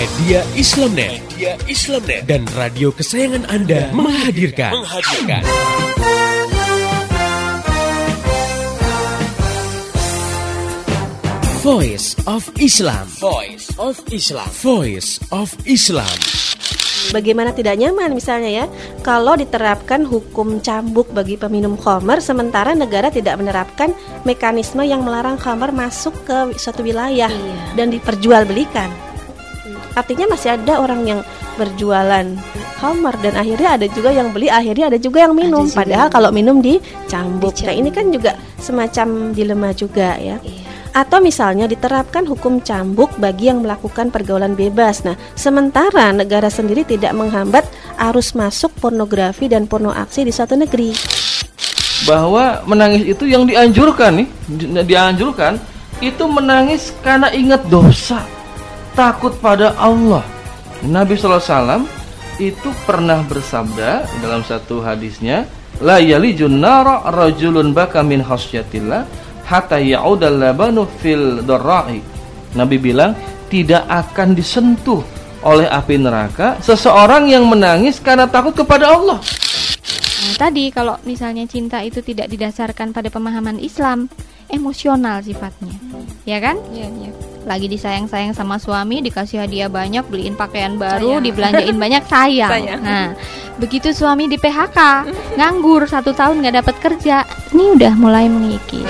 Media Islamnet, Media Islamnet dan radio kesayangan Anda menghadirkan, menghadirkan. Voice of Islam. Voice of Islam. Voice of Islam. Bagaimana tidak nyaman misalnya ya kalau diterapkan hukum cambuk bagi peminum khamar sementara negara tidak menerapkan mekanisme yang melarang khamar masuk ke suatu wilayah Iya. dan diperjualbelikan. Artinya masih ada orang yang berjualan khamar dan akhirnya ada juga yang beli, akhirnya ada juga yang minum. juga Padahal yang- kalau minum dicambuk. Nah, Dicambuk. ini kan juga semacam dilema juga ya. Iya. Atau misalnya diterapkan hukum cambuk bagi yang melakukan pergaulan bebas. Nah, sementara negara sendiri tidak menghambat arus masuk pornografi dan porno aksi di suatu negeri. bahwa menangis itu yang dianjurkan nih di- dianjurkan itu menangis karena ingat dosa takut pada Allah Nabi SAW itu pernah bersabda dalam satu hadisnya la yalijun nara rajulun baka min khasyatillah hatta ya'udal labanu fil darra'i Nabi bilang tidak akan disentuh oleh api neraka seseorang yang menangis karena takut kepada Allah Nah, tadi kalau misalnya cinta itu tidak didasarkan pada pemahaman Islam, emosional sifatnya. Ya kan? Iya, iya. Lagi disayang-sayang sama suami, dikasih hadiah banyak, beliin pakaian baru, Sayang. dibelanjain banyak sayang. Sayang. Nah, begitu suami di PHK, nganggur satu tahun nggak dapat kerja, ini udah mulai mengikis.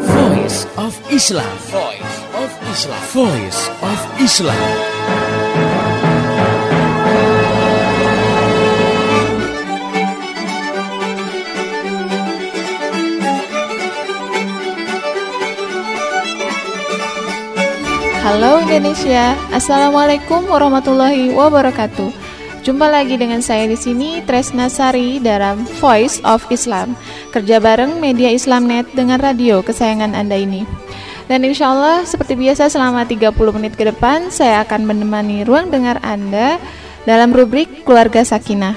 Voice of Islam. Voice of Islam. Voice of Islam. Halo Indonesia, Assalamualaikum warahmatullahi wabarakatuh. Jumpa lagi dengan saya di sini Tresna Sari dalam Voice of Islam, kerja bareng media Islamnet dengan radio kesayangan Anda ini. Dan insya Allah seperti biasa selama 30 menit ke depan saya akan menemani ruang dengar Anda dalam rubrik Keluarga Sakinah.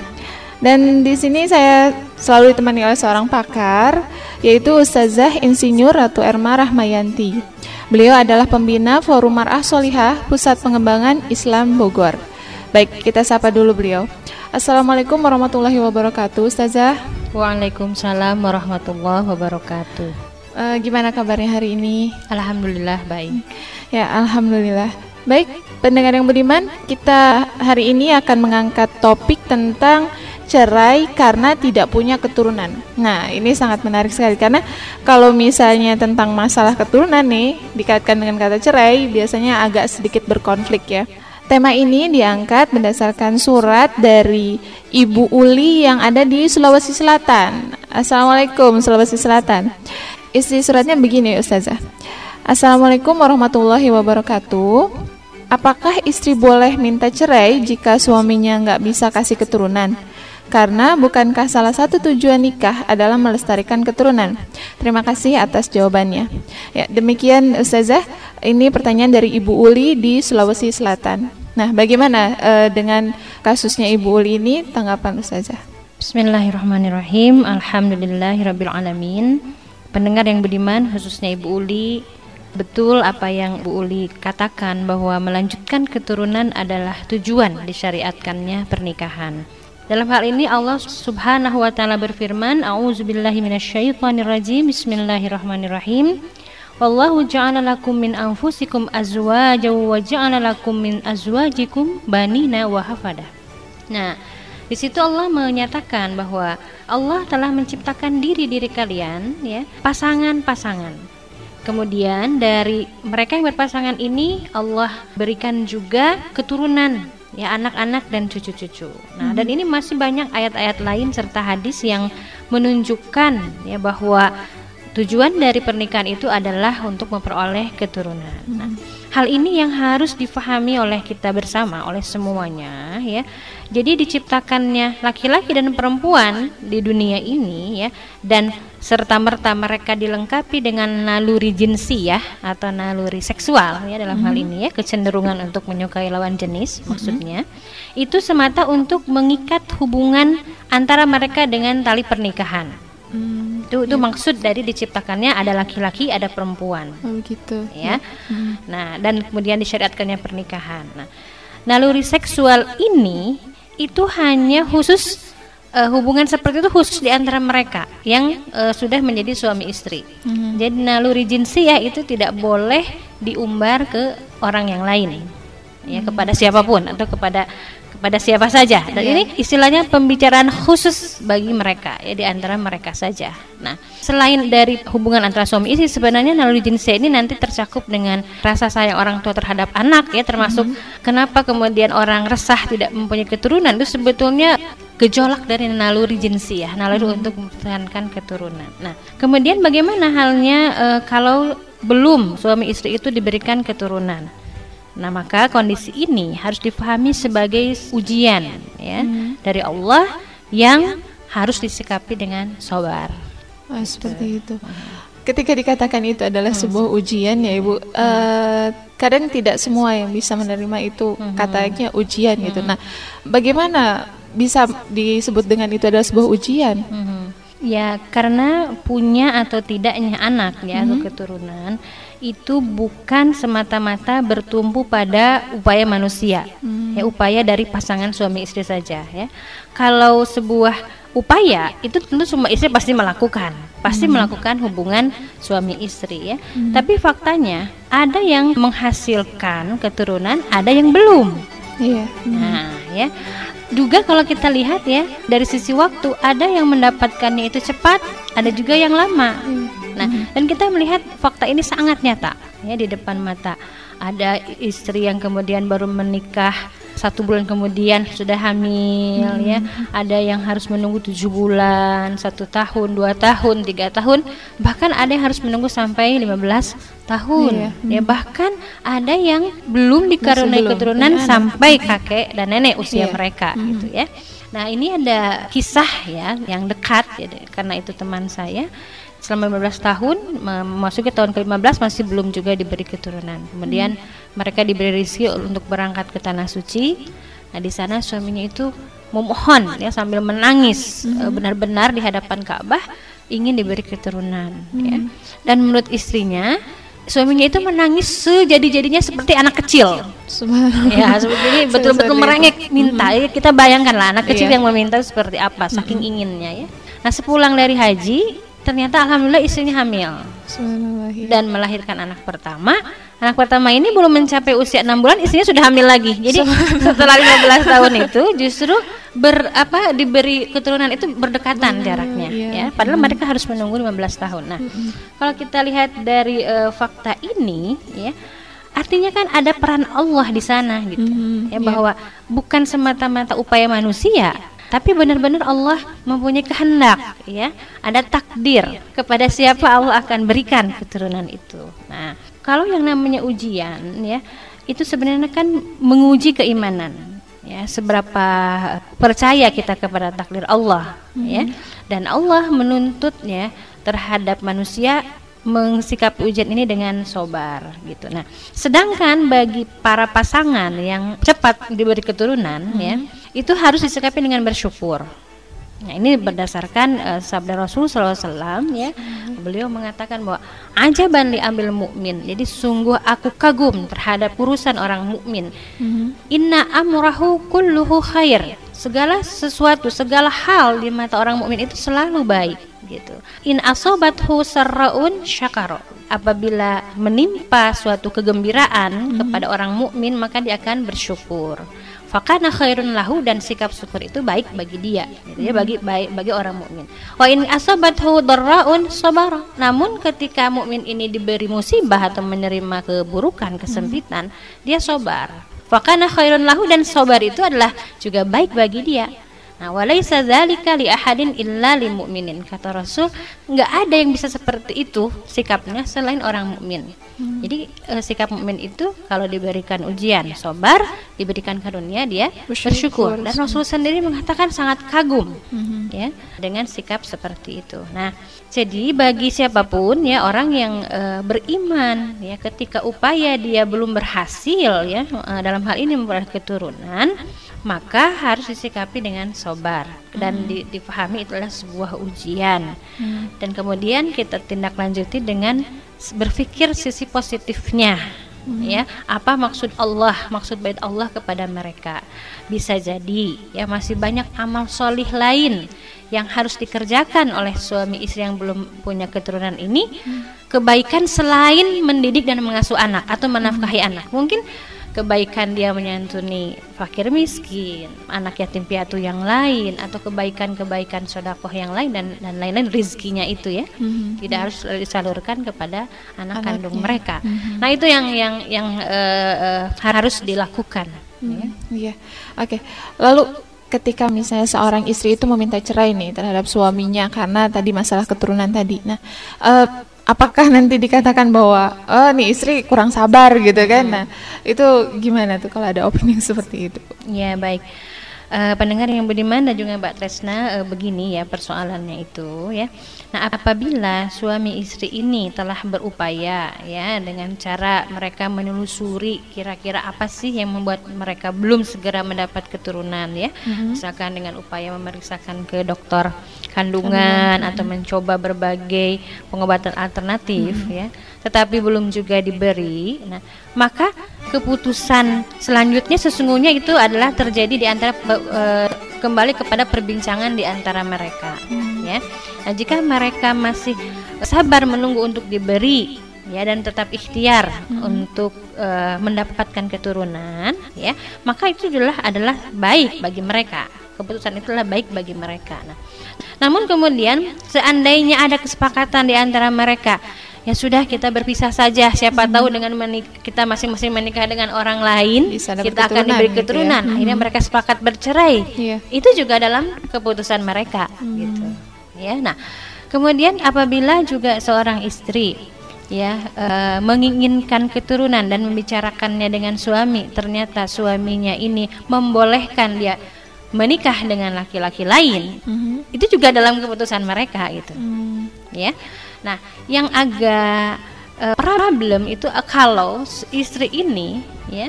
Dan di sini saya selalu ditemani oleh seorang pakar yaitu Ustazah Insinyur Ratu Erma Rahmayanti. Beliau adalah pembina Forum Mar'ah Solihah Pusat Pengembangan Islam Bogor. Baik, kita sapa dulu beliau. Assalamualaikum warahmatullahi wabarakatuh, Ustazah. Waalaikumsalam warahmatullahi wabarakatuh. Eh, gimana kabarnya hari ini? Alhamdulillah baik. Ya, alhamdulillah. Baik, pendengar yang beriman, kita hari ini akan mengangkat topik tentang cerai karena tidak punya keturunan. Nah, ini sangat menarik sekali karena kalau misalnya tentang masalah keturunan nih dikaitkan dengan kata cerai, biasanya agak sedikit berkonflik ya. Tema ini diangkat berdasarkan surat dari Ibu Uli yang ada di Sulawesi Selatan. Assalamualaikum Sulawesi Selatan. Isi suratnya begini Ustazah. Assalamualaikum warahmatullahi wabarakatuh. Apakah istri boleh minta cerai jika suaminya nggak bisa kasih keturunan? Karena bukankah salah satu tujuan nikah adalah melestarikan keturunan? Terima kasih atas jawabannya. Ya, demikian Ustazah. Ini pertanyaan dari Ibu Uli di Sulawesi Selatan. Nah, bagaimana eh, dengan kasusnya Ibu Uli ini? Tanggapan Ustazah? Bismillahirrahmanirrahim. Alhamdulillahirabbil Pendengar yang beriman khususnya Ibu Uli Betul apa yang Bu Uli katakan bahwa melanjutkan keturunan adalah tujuan disyariatkannya pernikahan. Dalam hal ini Allah Subhanahu wa taala berfirman, A'udzubillahi minasyaitonirrajim. Bismillahirrahmanirrahim. Wallahu ja'ala lakum min anfusikum azwajan wa ja'ala lakum min azwajikum banina wa hafada. Nah, di situ Allah menyatakan bahwa Allah telah menciptakan diri-diri kalian ya, pasangan-pasangan. Kemudian dari mereka yang berpasangan ini Allah berikan juga keturunan ya anak-anak dan cucu-cucu. Nah, dan ini masih banyak ayat-ayat lain serta hadis yang menunjukkan ya bahwa tujuan dari pernikahan itu adalah untuk memperoleh keturunan. Nah, hal ini yang harus difahami oleh kita bersama, oleh semuanya ya. Jadi diciptakannya laki-laki dan perempuan di dunia ini ya dan serta merta mereka dilengkapi dengan naluri jinsi ya atau naluri seksual ya dalam hal ini ya kecenderungan untuk menyukai lawan jenis maksudnya itu semata untuk mengikat hubungan antara mereka dengan tali pernikahan. Itu itu maksud dari diciptakannya ada laki-laki, ada perempuan. Oh gitu. Ya. Nah, dan kemudian disyariatkannya pernikahan. Nah, naluri seksual ini itu hanya khusus eh, hubungan seperti itu khusus di antara mereka yang eh, sudah menjadi suami istri. Jadi naluri jinsiah itu tidak boleh diumbar ke orang yang lain. Ya, kepada siapa pun atau kepada kepada siapa saja. Dan ini istilahnya pembicaraan khusus bagi mereka ya di antara mereka saja. Nah, selain dari hubungan antara suami istri sebenarnya naluri jinsiah ini nanti tercakup dengan rasa sayang orang tua terhadap anak ya termasuk kenapa kemudian orang resah tidak mempunyai keturunan itu sebetulnya gejolak dari naluri jinsiah, naluri untuk mempertahankan keturunan. Nah, kemudian bagaimana halnya eh, kalau belum suami istri itu diberikan keturunan? Nah, maka kondisi ini harus difahami sebagai ujian ya dari Allah yang harus disikapi dengan sabar. Oh, seperti itu. Ketika dikatakan itu adalah sebuah ujian ya Ibu, eh, kadang tidak semua yang bisa menerima itu katanya ujian gitu. Nah, bagaimana bisa disebut dengan itu adalah sebuah ujian? Ya, karena punya atau tidaknya anak ya atau keturunan itu bukan semata-mata bertumpu pada upaya manusia. Ya, upaya dari pasangan suami istri saja ya. Kalau sebuah upaya itu tentu semua istri pasti melakukan, pasti melakukan hubungan suami istri ya. Tapi faktanya ada yang menghasilkan keturunan, ada yang belum. Iya. Nah, ya. Juga kalau kita lihat ya, dari sisi waktu ada yang mendapatkannya itu cepat, ada juga yang lama. Nah, dan kita melihat fakta ini sangat nyata ya di depan mata. Ada istri yang kemudian baru menikah satu bulan kemudian sudah hamil ya. Ada yang harus menunggu tujuh bulan satu tahun dua tahun tiga tahun. Bahkan ada yang harus menunggu sampai 15 tahun ya. bahkan ada yang belum dikaruniai belum. keturunan anak. sampai kakek dan nenek usia Iya. mereka gitu ya. Nah ini ada kisah ya yang dekat ya karena itu teman saya. Selama 15 tahun mem- memasuki tahun ke-15 masih belum juga diberi keturunan. Kemudian mereka diberi rezeki untuk berangkat ke tanah suci. Nah, di sana suaminya itu memohon ya sambil menangis eh, benar-benar di hadapan Ka'bah ingin diberi keturunan ya. Dan menurut istrinya suaminya itu menangis sejadi-jadinya seperti anak kecil. Ya, seperti ini betul-betul merengek minta. Ya, kita bayangkan lah anak kecil Iya. yang meminta seperti apa, saking inginnya ya. Nah, sepulang dari haji, ternyata alhamdulillah istrinya hamil dan melahirkan anak pertama. Anak pertama ini belum mencapai usia enam bulan, istrinya sudah hamil lagi. Jadi setelah 15 tahun itu justru ber apa diberi keturunan itu berdekatan jaraknya iya. ya. Padahal mereka harus menunggu 15 tahun. Nah, kalau kita lihat dari eh, fakta ini ya Artinya kan ada peran Allah di sana gitu. ya bahwa bukan semata-mata upaya manusia, tapi benar-benar Allah mempunyai kehendak ya. Ada takdir kepada siapa Allah akan berikan keturunan itu. Nah, kalau yang namanya ujian ya, itu sebenarnya kan menguji keimanan ya seberapa percaya kita kepada takdir Allah ya dan Allah menuntut ya terhadap manusia mensikapi ujian ini dengan sobar gitu. Nah, sedangkan bagi para pasangan yang cepat diberi keturunan ya, itu harus disikapi dengan bersyukur. Nah, ini berdasarkan eh, sabda Rasul SAW ya. Beliau mengatakan bahwa ajaban li ambil mukmin. Jadi sungguh aku kagum terhadap urusan orang mukmin. Inna amrahu kulluhu khair. Segala sesuatu, segala hal di mata orang mukmin itu selalu baik gitu. In asobathu sarraun syakaro. Apabila menimpa suatu kegembiraan kepada orang mukmin maka dia akan bersyukur. Fakana khairun lahu dan sikap syukur itu baik bagi dia, gitu ya bagi baik bagi orang mukmin. Wa in asabathu darraun sabara. Namun ketika mukmin ini diberi musibah atau menerima keburukan, kesempitan, dia sabar. Fakana khairun lahu dan sabar itu adalah juga baik bagi dia. Nah, walaisa dzalika li ahadin illa lil mu'minin. Kata Rasul, nggak ada yang bisa seperti itu sikapnya selain orang mukmin. Jadi eh, sikap mukmin itu kalau diberikan ujian, sabar, diberikan karunia dia bersyukur. Dan Rasul sendiri mengatakan sangat kagum ya dengan sikap seperti itu. Nah, jadi bagi siapa pun ya orang yang eh, beriman ya ketika upaya dia belum berhasil ya eh, dalam hal ini memperoleh keturunan maka harus disikapi dengan sobar. Dan di- dipahami itu adalah sebuah ujian. Dan kemudian kita tindak lanjuti dengan berpikir sisi positifnya. Ya apa maksud Allah? Maksud baik Allah kepada mereka. Bisa jadi ya masih banyak amal solih lain yang harus dikerjakan oleh suami istri yang belum punya keturunan ini. Kebaikan selain mendidik dan mengasuh anak atau menafkahi anak. Mungkin kebaikan dia menyantuni fakir miskin, anak yatim piatu yang lain atau kebaikan-kebaikan sodakoh yang lain dan dan lain-lain rizkinya itu ya tidak harus disalurkan kepada anak kandung mereka. Nah itu yang yang yang eh, eh, harus dilakukan. ya. Iya. Oke. Lalu ketika misalnya seorang istri itu meminta cerai nih terhadap suaminya karena tadi masalah keturunan tadi. Nah, eh, apakah nanti dikatakan bahwa oh nih istri kurang sabar gitu kan? Nah, itu gimana tuh kalau ada opini seperti itu? Ya baik. Eh, pendengar yang budiman dan juga Mbak Tresna eh, begini ya persoalannya itu ya. Nah apabila suami istri ini telah berupaya ya dengan cara mereka menelusuri kira-kira apa sih yang membuat mereka belum segera mendapat keturunan ya, misalkan dengan upaya memeriksakan ke dokter kandungan atau mencoba berbagai pengobatan alternatif ya, tetapi belum juga diberi. Nah maka keputusan selanjutnya sesungguhnya itu adalah terjadi di antara eh, kembali kepada perbincangan di antara mereka ya. Nah, jika mereka masih sabar menunggu untuk diberi ya dan tetap ikhtiar untuk eh, mendapatkan keturunan ya, maka itu adalah adalah baik bagi mereka. Keputusan itu adalah baik bagi mereka. Nah, namun kemudian seandainya ada kesepakatan di antara mereka ya sudah kita berpisah saja. Siapa tahu dengan menik- kita masing-masing menikah dengan orang lain Bisa kita akan keturunan diberi gitu ya. keturunan. Akhirnya mereka sepakat bercerai. Iya. itu juga dalam keputusan mereka gitu. Ya nah kemudian apabila juga seorang istri ya eh, menginginkan keturunan dan membicarakannya dengan suami ternyata suaminya ini membolehkan dia menikah dengan laki-laki lain. Itu juga dalam keputusan mereka gitu. Ya nah yang agak eh, problem itu eh, kalau istri ini ya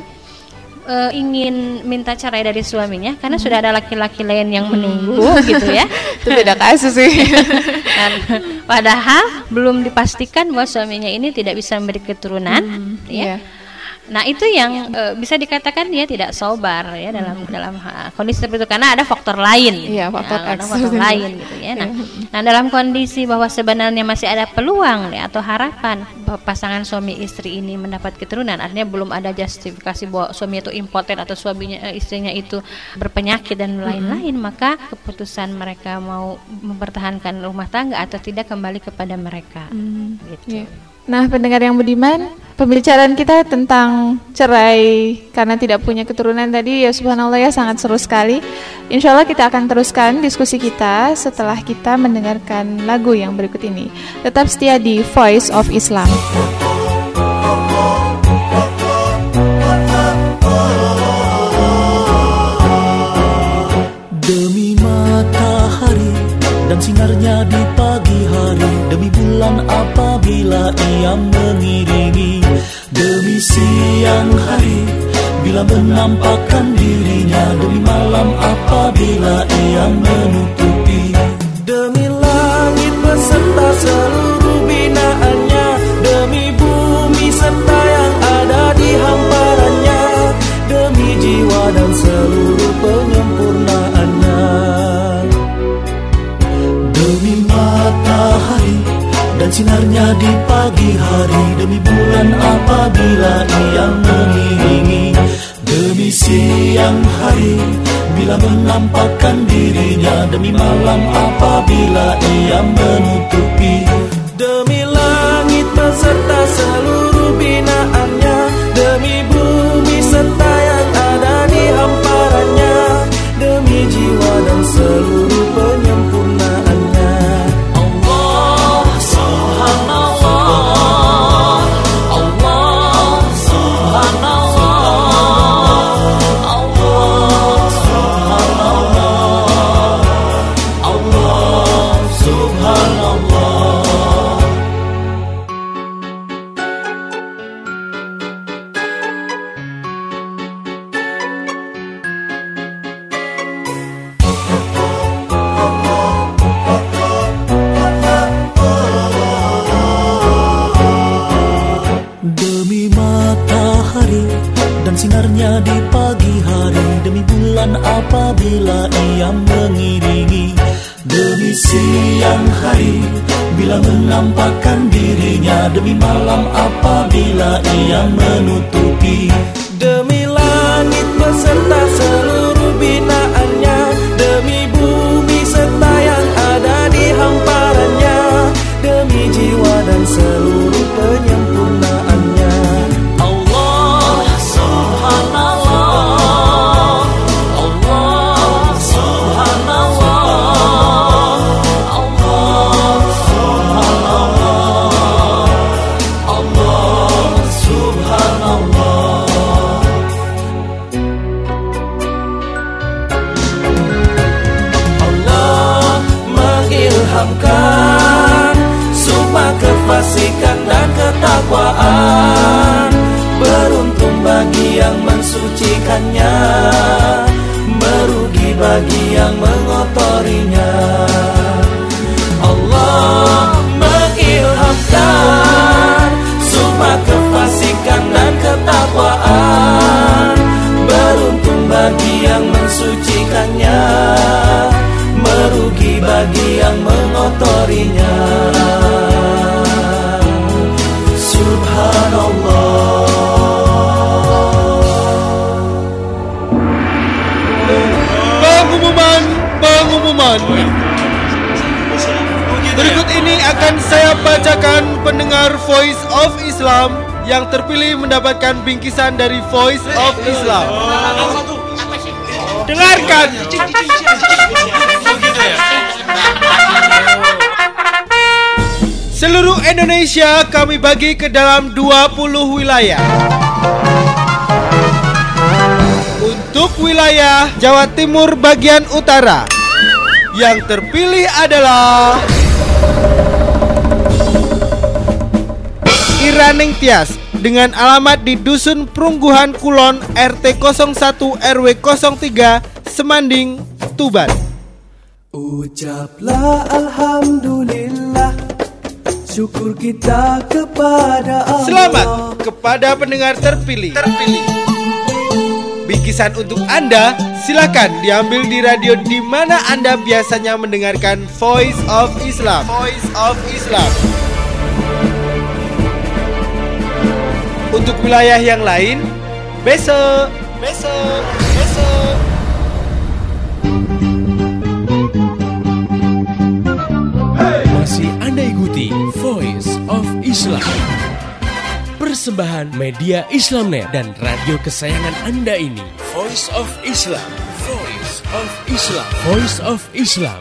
eh, ingin minta cerai dari suaminya karena sudah ada laki-laki lain yang menunggu gitu ya Itu beda kasus sih. dan padahal belum dipastikan bahwa suaminya ini tidak bisa memberi keturunan ya iya. Nah itu yang eh, bisa dikatakan dia tidak sobar ya dalam dalam ha- kondisi seperti itu karena ada faktor lain. Iya, faktor Nah, ada X. faktor lain gitu ya. Nah, nah dalam kondisi bahwa sebenarnya masih ada peluang ya, atau harapan pasangan suami istri ini mendapat keturunan, artinya belum ada justifikasi bahwa suami itu impoten atau suaminya eh, istrinya itu berpenyakit dan lain-lain, maka keputusan mereka mau mempertahankan rumah tangga atau tidak kembali kepada mereka. Gitu. Iya. Nah, pendengar yang budiman, pembicaraan kita tentang cerai karena tidak punya keturunan tadi ya subhanallah ya sangat seru sekali. Insya Allah kita akan teruskan diskusi kita setelah kita mendengarkan lagu yang berikut ini. Tetap setia di Voice of Islam. Demi matahari dan sinarnya di Demi bulan apabila ia mengiringi Demi siang hari bila menampakkan dirinya Demi malam apabila ia menutupi. Demi langit beserta seluruh binaannya Demi bumi serta sinarnya di pagi hari. Demi bulan apabila ia mengiringi Demi siang hari bila menampakkan dirinya. Demi malam apabila ia menutupi. Demi langit beserta seluruh binaannya. Demi bumi serta yang ada di hamparannya. Demi jiwa dan seluruh pagi hari Demi bulan apabila ia mengiringi. Demi siang hari Bila menampakkan dirinya Demi malam apabila ia menutupi. Demi langit beserta seluruh binaannya Demi bumi serta yang ada di hamparannya Sumpah kefasikan dan ketakwaan. Beruntung bagi yang mensucikannya Merugi bagi yang mengotorinya. Allah mengilhamkan Sumpah kefasikan dan ketakwaan. Beruntung bagi yang mensucikannya Merugi bagi yang mengotorinya Pengumuman, pengumuman. Berikut ini akan saya bacakan pendengar Voice of Islam yang terpilih mendapatkan bingkisan dari Voice of Islam. Dengarkan. Seluruh Indonesia kami bagi ke dalam 20 wilayah. Untuk wilayah Jawa Timur bagian utara Yang terpilih adalah Iraning Tias dengan alamat di Dusun Perungguhan Kulon RT 01 RW 03 Semanding, Tuban. Ucaplah Alhamdulillah Syukur kita kepada Allah Selamat kepada pendengar terpilih. Terpilih. Bingkisan untuk Anda silakan diambil di radio di mana Anda biasanya mendengarkan Voice of Islam. Voice of Islam. Untuk wilayah yang lain, besok, besok, besok. Masih Anda ikuti of Islam. Persembahan media Islamnet dan radio kesayangan Anda ini. Voice of Islam. Voice of Islam. Voice of Islam.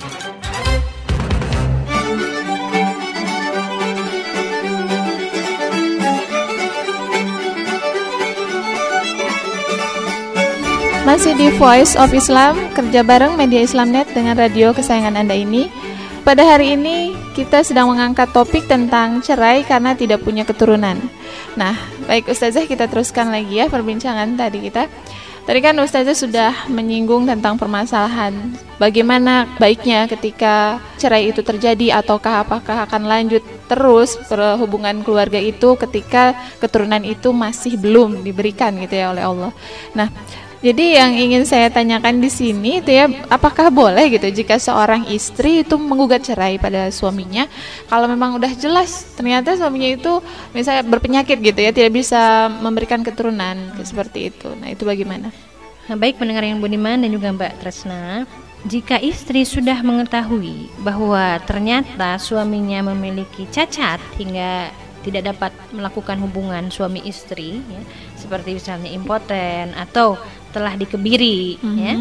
Masih di Voice of Islam, kerja bareng media Islamnet dengan radio kesayangan Anda ini. Pada hari ini kita sedang mengangkat topik tentang cerai karena tidak punya keturunan. Nah, baik Ustazah kita teruskan lagi ya perbincangan tadi kita. Tadi kan Ustazah sudah menyinggung tentang permasalahan bagaimana baiknya ketika cerai itu terjadi ataukah apakah akan lanjut terus hubungan keluarga itu ketika keturunan itu masih belum diberikan gitu ya oleh Allah. Nah, jadi yang ingin saya tanyakan di sini itu ya, apakah boleh gitu jika seorang istri itu menggugat cerai pada suaminya kalau memang udah jelas ternyata suaminya itu misalnya berpenyakit gitu ya, tidak bisa memberikan keturunan seperti itu. Nah, itu bagaimana? Nah, baik pendengar yang budiman dan juga Mbak Tresna, jika istri sudah mengetahui bahwa ternyata suaminya memiliki cacat hingga tidak dapat melakukan hubungan suami istri ya, seperti misalnya impoten atau telah dikebiri ya.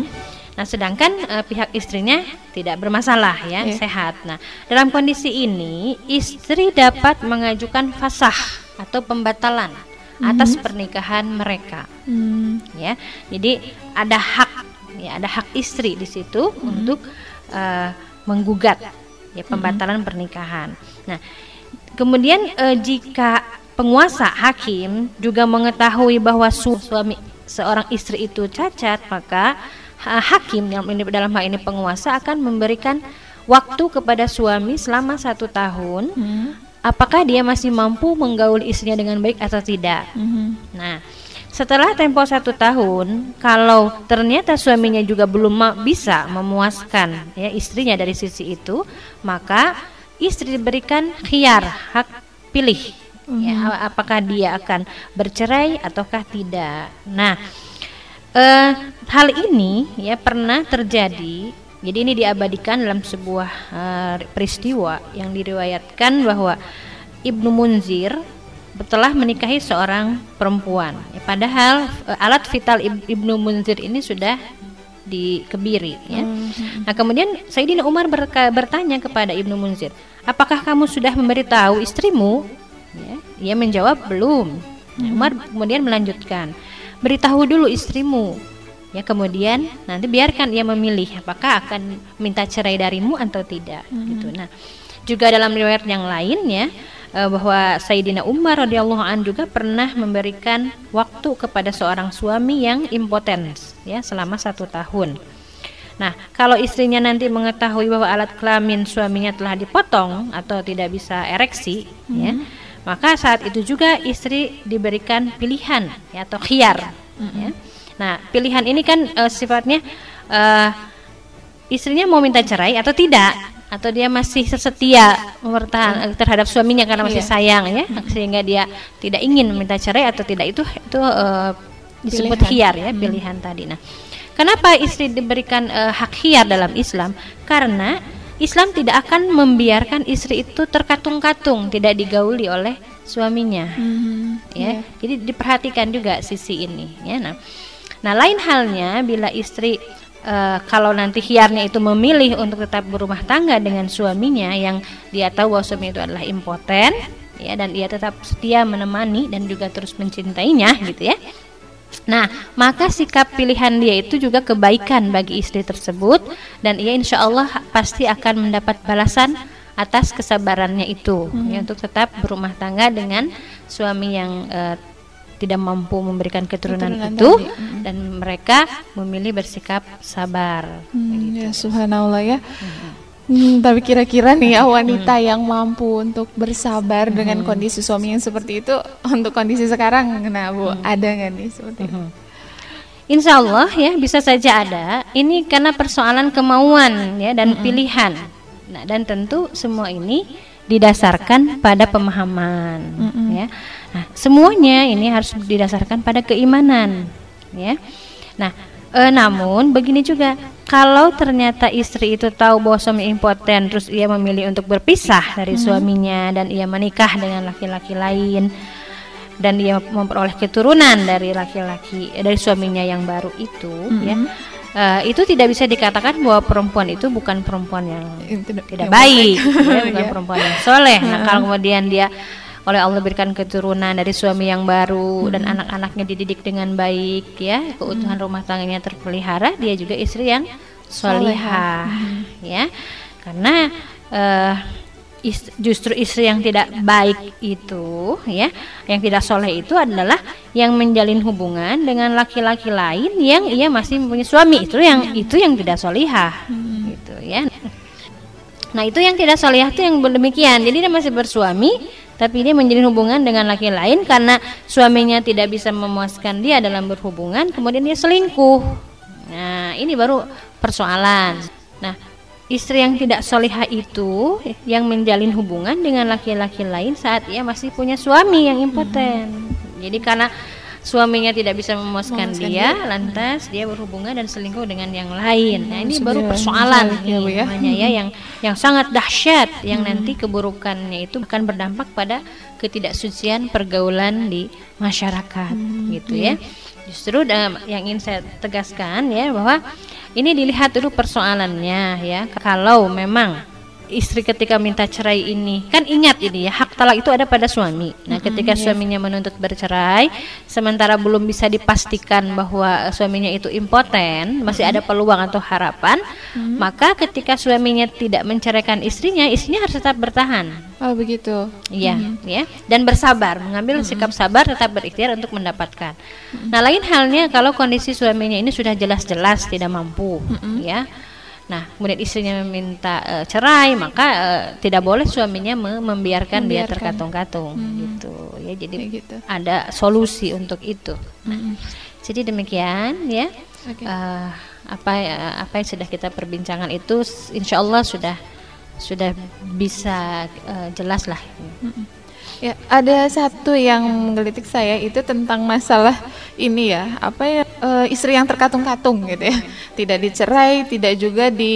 Nah, sedangkan eh, pihak istrinya tidak bermasalah ya, Iya. sehat. Nah, dalam kondisi ini istri dapat mengajukan fasah atau pembatalan atas pernikahan mereka Hmm, ya. Jadi ada hak ya ada hak istri di situ untuk eh, menggugat ya pembatalan pernikahan. Nah, kemudian eh, jika penguasa hakim juga mengetahui bahwa su- suami seorang istri itu cacat, maka ha- hakim yang ini dalam hal ini penguasa akan memberikan waktu kepada suami selama satu tahun. Apakah dia masih mampu menggauli istrinya dengan baik atau tidak? mhm. Nah, setelah tempo satu tahun, kalau ternyata suaminya juga belum ma- bisa memuaskan ya istrinya dari sisi itu, maka istri diberikan khiar hak pilih. Ya, a- apakah dia akan bercerai ataukah tidak. Nah, eh, hal ini ya pernah terjadi. Jadi ini diabadikan dalam sebuah eh, peristiwa yang diriwayatkan bahwa Ibnu Munzir telah menikahi seorang perempuan. Ya, padahal eh, alat vital Ib- Ibnu Munzir ini sudah dikebiri ya. Nah, kemudian Sayyidina Umar berka- bertanya kepada Ibnu Munzir, "Apakah kamu sudah memberitahu istrimu?" Ia menjawab, "Belum." Umar kemudian melanjutkan, "Beritahu dulu istrimu." Ya, kemudian nanti biarkan ia memilih apakah akan minta cerai darimu atau tidak gitu. Nah, juga dalam riwayat yang lain ya eh, bahwa Sayyidina Umar radhiyallahu an juga pernah memberikan waktu kepada seorang suami yang impoten ya selama satu tahun. Nah, kalau istrinya nanti mengetahui bahwa alat kelamin suaminya telah dipotong atau tidak bisa ereksi, ya, maka saat itu juga istri diberikan pilihan ya, atau khiar. ya. Nah, pilihan ini kan eh, sifatnya eh, istrinya mau minta cerai atau tidak, atau dia masih setia mempertahan terhadap suaminya karena masih sayang ya, sehingga dia tidak ingin meminta cerai atau tidak itu itu eh, disebut Pilihan. khiar ya pilihan tadi. Nah, kenapa istri diberikan eh, hak khiar dalam Islam? Karena Islam tidak akan membiarkan istri itu terkatung-katung, tidak digauli oleh suaminya. Ya, jadi diperhatikan juga sisi ini. Ya, nah, nah lain halnya bila istri eh, kalau nanti khiarnya itu memilih untuk tetap berumah tangga dengan suaminya yang dia tahu bahwa suami itu adalah impoten, ya, dan ia tetap setia menemani dan juga terus mencintainya, gitu ya. Nah, maka sikap pilihan dia itu juga kebaikan bagi istri tersebut dan ia insya Allah pasti akan mendapat balasan atas kesabarannya itu ya, untuk tetap berumah tangga dengan suami yang eh, tidak mampu memberikan keturunan, Keturunan itu tadi, mm. dan mereka memilih bersikap sabar. Hmm, ya subhanallah ya. Hmm, tapi kira-kira nih ya wanita yang mampu untuk bersabar dengan kondisi suami yang seperti itu untuk kondisi sekarang, nah bu ada nggak nih seperti itu? Insya Allah ya bisa saja ada. Ini karena persoalan kemauan ya dan pilihan. Nah dan tentu semua ini didasarkan pada pemahaman ya. Nah semuanya ini harus didasarkan pada keimanan ya. Nah eh, namun begini juga kalau ternyata istri itu tahu bahwa suami impoten terus ia memilih untuk berpisah dari suaminya dan ia menikah dengan laki-laki lain dan dia memperoleh keturunan dari laki-laki eh, dari suaminya yang baru itu ya eh, itu tidak bisa dikatakan bahwa perempuan itu bukan perempuan yang Itu tidak yang baik. ya, bukan Iya. perempuan yang soleh. Nah kalau kemudian dia oleh Allah berikan keturunan dari suami yang baru dan anak-anaknya dididik dengan baik ya. Keutuhan rumah tangganya terpelihara dia juga istri yang solihah ya. Karena eh, is- justru istri yang tidak baik itu ya yang tidak soleh itu adalah yang menjalin hubungan dengan laki-laki lain yang ia masih mempunyai suami itu yang itu yang tidak solihah gitu ya. Nah itu yang tidak solihah itu yang demikian. Jadi dia masih bersuami, tapi dia menjalin hubungan dengan laki lain karena suaminya tidak bisa memuaskan dia dalam berhubungan, kemudian dia selingkuh. Nah ini baru persoalan. Nah istri yang tidak solihah itu yang menjalin hubungan dengan laki-laki lain saat ia masih punya suami yang impoten. Jadi karena suaminya tidak bisa memuaskan Memuaskan dia, lantas dia berhubungan dan selingkuh dengan yang lain. Nah ini baru persoalan Iya, nih, Bu, ya. namanya ya yang yang sangat dahsyat yang nanti keburukannya itu akan berdampak pada ketidaksucian pergaulan di masyarakat gitu ya. Justru dalam yang ingin saya tegaskan ya bahwa ini dilihat dulu persoalannya ya. Kalau memang istri ketika minta cerai ini kan ingat ini ya hak talak itu ada pada suami. Nah, ketika suaminya menuntut bercerai sementara belum bisa dipastikan bahwa suaminya itu impoten, masih ada peluang atau harapan, maka ketika suaminya tidak menceraikan istrinya, istrinya harus tetap bertahan. Oh begitu. Iya, ya. Dan bersabar, mengambil sikap sabar tetap berikhtiar untuk mendapatkan. Nah, lain halnya kalau kondisi suaminya ini sudah jelas-jelas tidak mampu, ya. Nah, kemudian istrinya meminta eh, cerai, maka eh, tidak boleh suaminya me- membiarkan, dia Membiarkan. terkatung-katung Hmm. gitu. Ya, jadi Kayak gitu. ada solusi untuk itu. Mm-mm. Jadi demikian ya. Oke. Eh, apa ya- apa yang sudah kita perbincangkan itu s- insya Allah sudah sudah bisa eh, jelas lah. Ya, ada satu yang menggelitik saya itu tentang masalah ini ya, apa ya eh, istri yang terkatung-katung gitu ya. Tidak dicerai, tidak juga di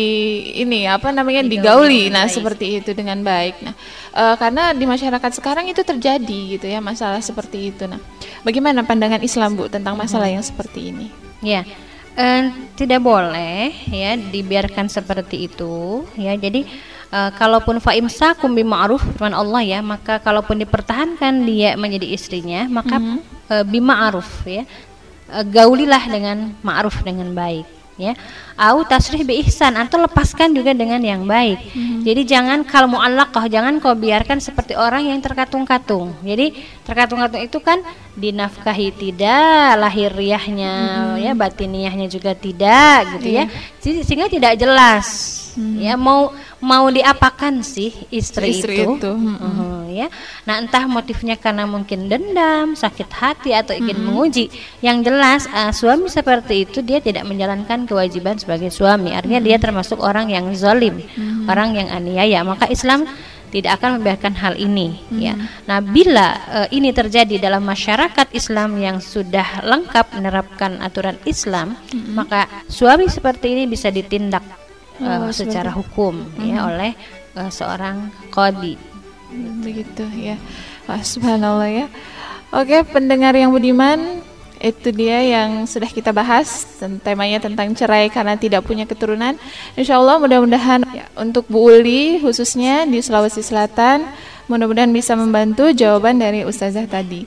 ini apa namanya digauli. Nah, seperti itu dengan baik. Nah, eh, karena di masyarakat sekarang itu terjadi gitu ya masalah seperti itu. Nah, bagaimana pandangan Islam Bu tentang masalah yang seperti ini? Ya, eh, tidak boleh ya dibiarkan seperti itu ya. Jadi eh, kalaupun faimsakum bima'ruf firman Allah ya, maka kalaupun dipertahankan dia menjadi istrinya, maka eh, bima'ruf ya. Eh, gaulilah dengan ma'ruf dengan baik ya. Au tasrih bi ihsan atau lepaskan juga dengan yang baik. Jadi jangan kalau mu'allaqah jangan kau biarkan seperti orang yang terkatung-katung. Jadi terkatung-katung itu kan dinafkahi tidak, lahiriahnya ya batiniahnya juga tidak gitu ya. Jadi sehingga tidak jelas. Ya mau mau diapakan sih istri, Istri itu? itu, mm-mm. Mhm, ya. Nah, entah motifnya karena mungkin dendam, sakit hati atau ingin menguji. Yang jelas uh, suami seperti itu dia tidak menjalankan kewajiban sebagai suami. Artinya dia termasuk orang yang zalim, orang yang aniaya. Maka Islam tidak akan membiarkan hal ini ya. Nah, bila uh, ini terjadi dalam masyarakat Islam yang sudah lengkap menerapkan aturan Islam, maka suami seperti ini bisa ditindak uh, Oh, secara hukum ya oleh uh, seorang kodi. Begitu ya. Wah, subhanallah ya. Oke, pendengar yang budiman, itu dia yang sudah kita bahas dan temanya tentang cerai karena tidak punya keturunan. Insya Allah mudah-mudahan ya, untuk Bu Uli khususnya di Sulawesi Selatan mudah-mudahan bisa membantu jawaban dari Ustazah tadi.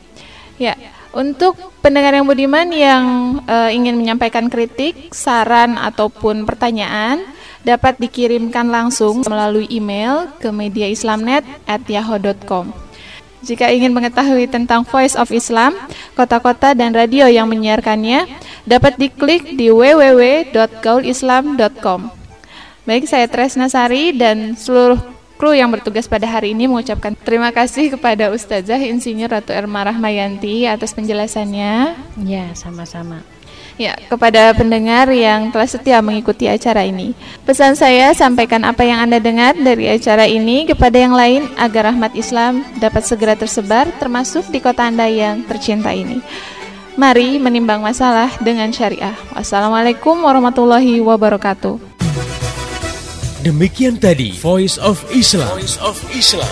Ya, untuk pendengar yang budiman yang eh, ingin menyampaikan kritik, saran ataupun pertanyaan dapat dikirimkan langsung melalui email ke mediaislamnet@yahoo.com. Jika ingin mengetahui tentang Voice of Islam, kota-kota dan radio yang menyiarkannya, dapat diklik di www.gaulislam.com. Baik, saya Tresna Sari dan seluruh kru yang bertugas pada hari ini mengucapkan terima kasih kepada Ustazah Insinyur Ratu Erma Rahmayanti atas penjelasannya. Ya, sama-sama. Ya, kepada pendengar yang telah setia mengikuti acara ini. Pesan saya, sampaikan apa yang Anda dengar dari acara ini kepada yang lain agar rahmat Islam dapat segera tersebar termasuk di kota Anda yang tercinta ini. Mari menimbang masalah dengan syariah. Wassalamualaikum warahmatullahi wabarakatuh. Demikian tadi Voice of Islam. Voice of Islam.